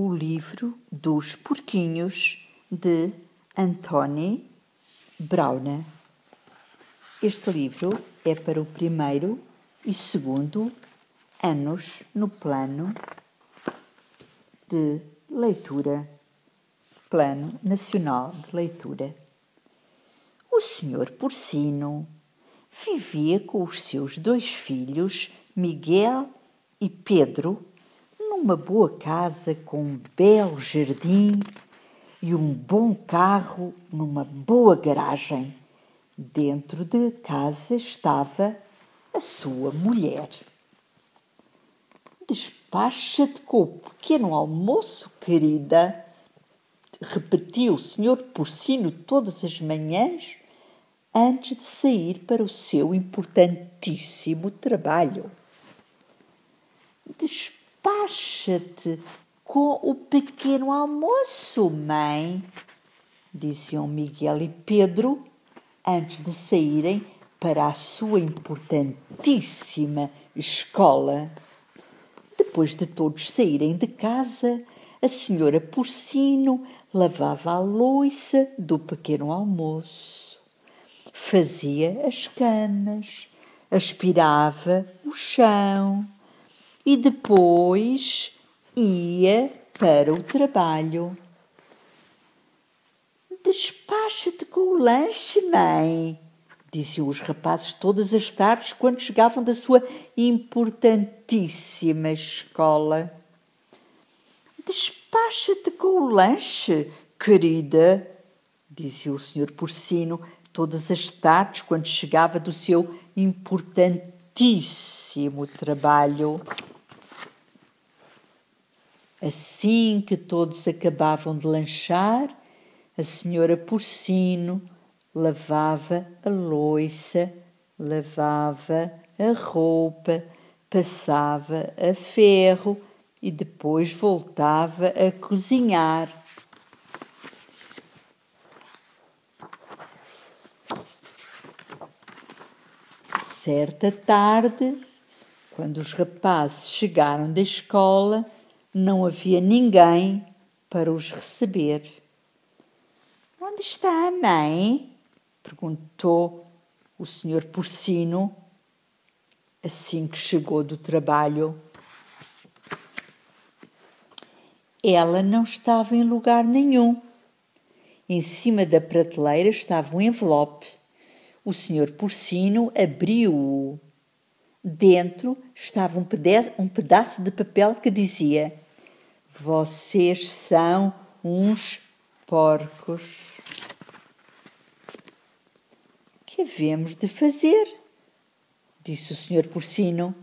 O livro dos porquinhos de Antoni Brauna. Este livro é para o primeiro e segundo anos no plano de leitura, Plano Nacional de Leitura. O senhor Porcino vivia com os seus dois filhos, Miguel e Pedro, numa boa casa com um belo jardim e um bom carro numa boa garagem. Dentro de casa estava a sua mulher. Despacha-te com o pequeno almoço, querida, repetiu o senhor Porcino todas as manhãs antes de sair para o seu importantíssimo trabalho. Despacha-te com o pequeno almoço, mãe, diziam Miguel e Pedro antes de saírem para a sua importantíssima escola. Depois de todos saírem de casa, a senhora Porcino lavava a louça do pequeno almoço, fazia as camas, aspirava o chão e depois ia para o trabalho. Despacha-te com o lanche, mãe, diziam os rapazes todas as tardes quando chegavam da sua importantíssima escola. Despacha-te com o lanche, querida, dizia o senhor Porcino todas as tardes quando chegava do seu importantíssimo trabalho. Assim que todos acabavam de lanchar, a senhora Porcino lavava a louça, lavava a roupa, passava a ferro e depois voltava a cozinhar. Certa tarde, quando os rapazes chegaram da escola, não havia ninguém para os receber. Onde está a mãe? perguntou o senhor Porcino assim que chegou do trabalho. Ela não estava em lugar nenhum. Em cima da prateleira estava um envelope. O senhor Porcino abriu-o. Dentro estava um pedaço, um pedaço de papel que dizia: Vocês são uns porcos. Que havemos de fazer? disse o senhor Porcino.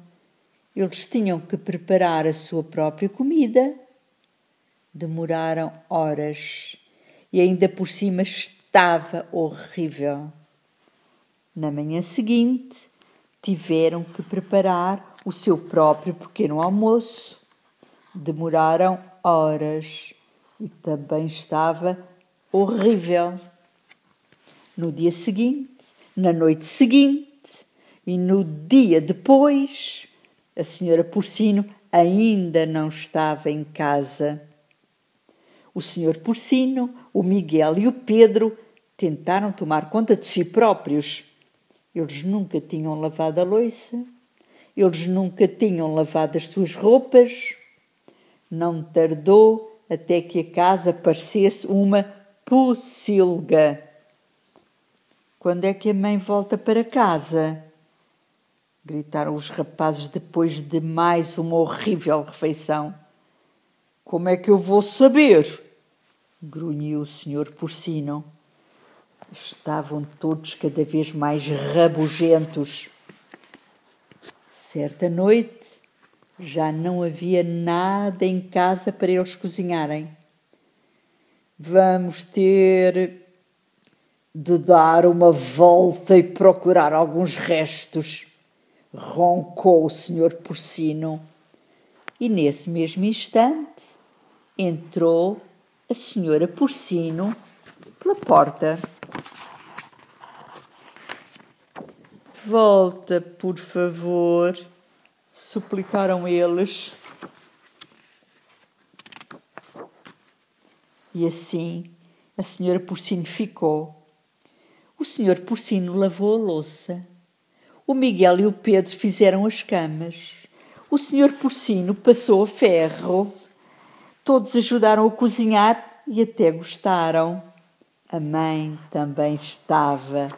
Eles tinham que preparar a sua própria comida demoraram horas e ainda por cima estava horrível. Na manhã seguinte, tiveram que preparar o seu próprio pequeno almoço. Demoraram horas e também estava horrível. No dia seguinte, na noite seguinte e no dia depois, a senhora Porcino ainda não estava em casa. O senhor Porcino, o Miguel e o Pedro tentaram tomar conta de si próprios. Eles nunca tinham lavado a louça, eles nunca tinham lavado as suas roupas. Não tardou até que a casa parecesse uma pocilga. Quando é que a mãe volta para casa? Gritaram os rapazes depois de mais uma horrível refeição. Como é que eu vou saber? grunhiu o senhor Porcino. Estavam todos cada vez mais rabugentos. Certa noite já não havia nada em casa para eles cozinharem. Vamos ter de dar uma volta e procurar alguns restos, roncou o senhor Porcino. E nesse mesmo instante entrou a senhora Porcino pela porta. Volta, por favor, suplicaram eles. E assim a senhora Porcino ficou. O senhor Porcino lavou a louça. O Miguel e o Pedro fizeram as camas. O senhor Porcino passou a ferro. Todos ajudaram a cozinhar e até gostaram. A mãe também estava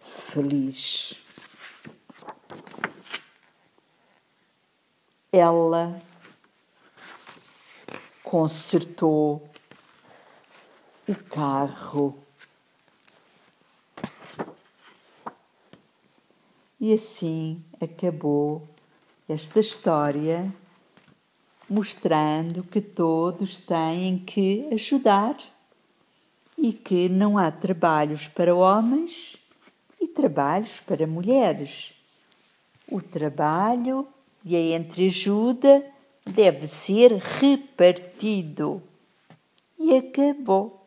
feliz. Ela consertou o carro. E assim acabou esta história, mostrando que todos têm que ajudar e que não há trabalhos para homens e trabalhos para mulheres. O trabalho e a entreajuda deve ser repartido. E acabou.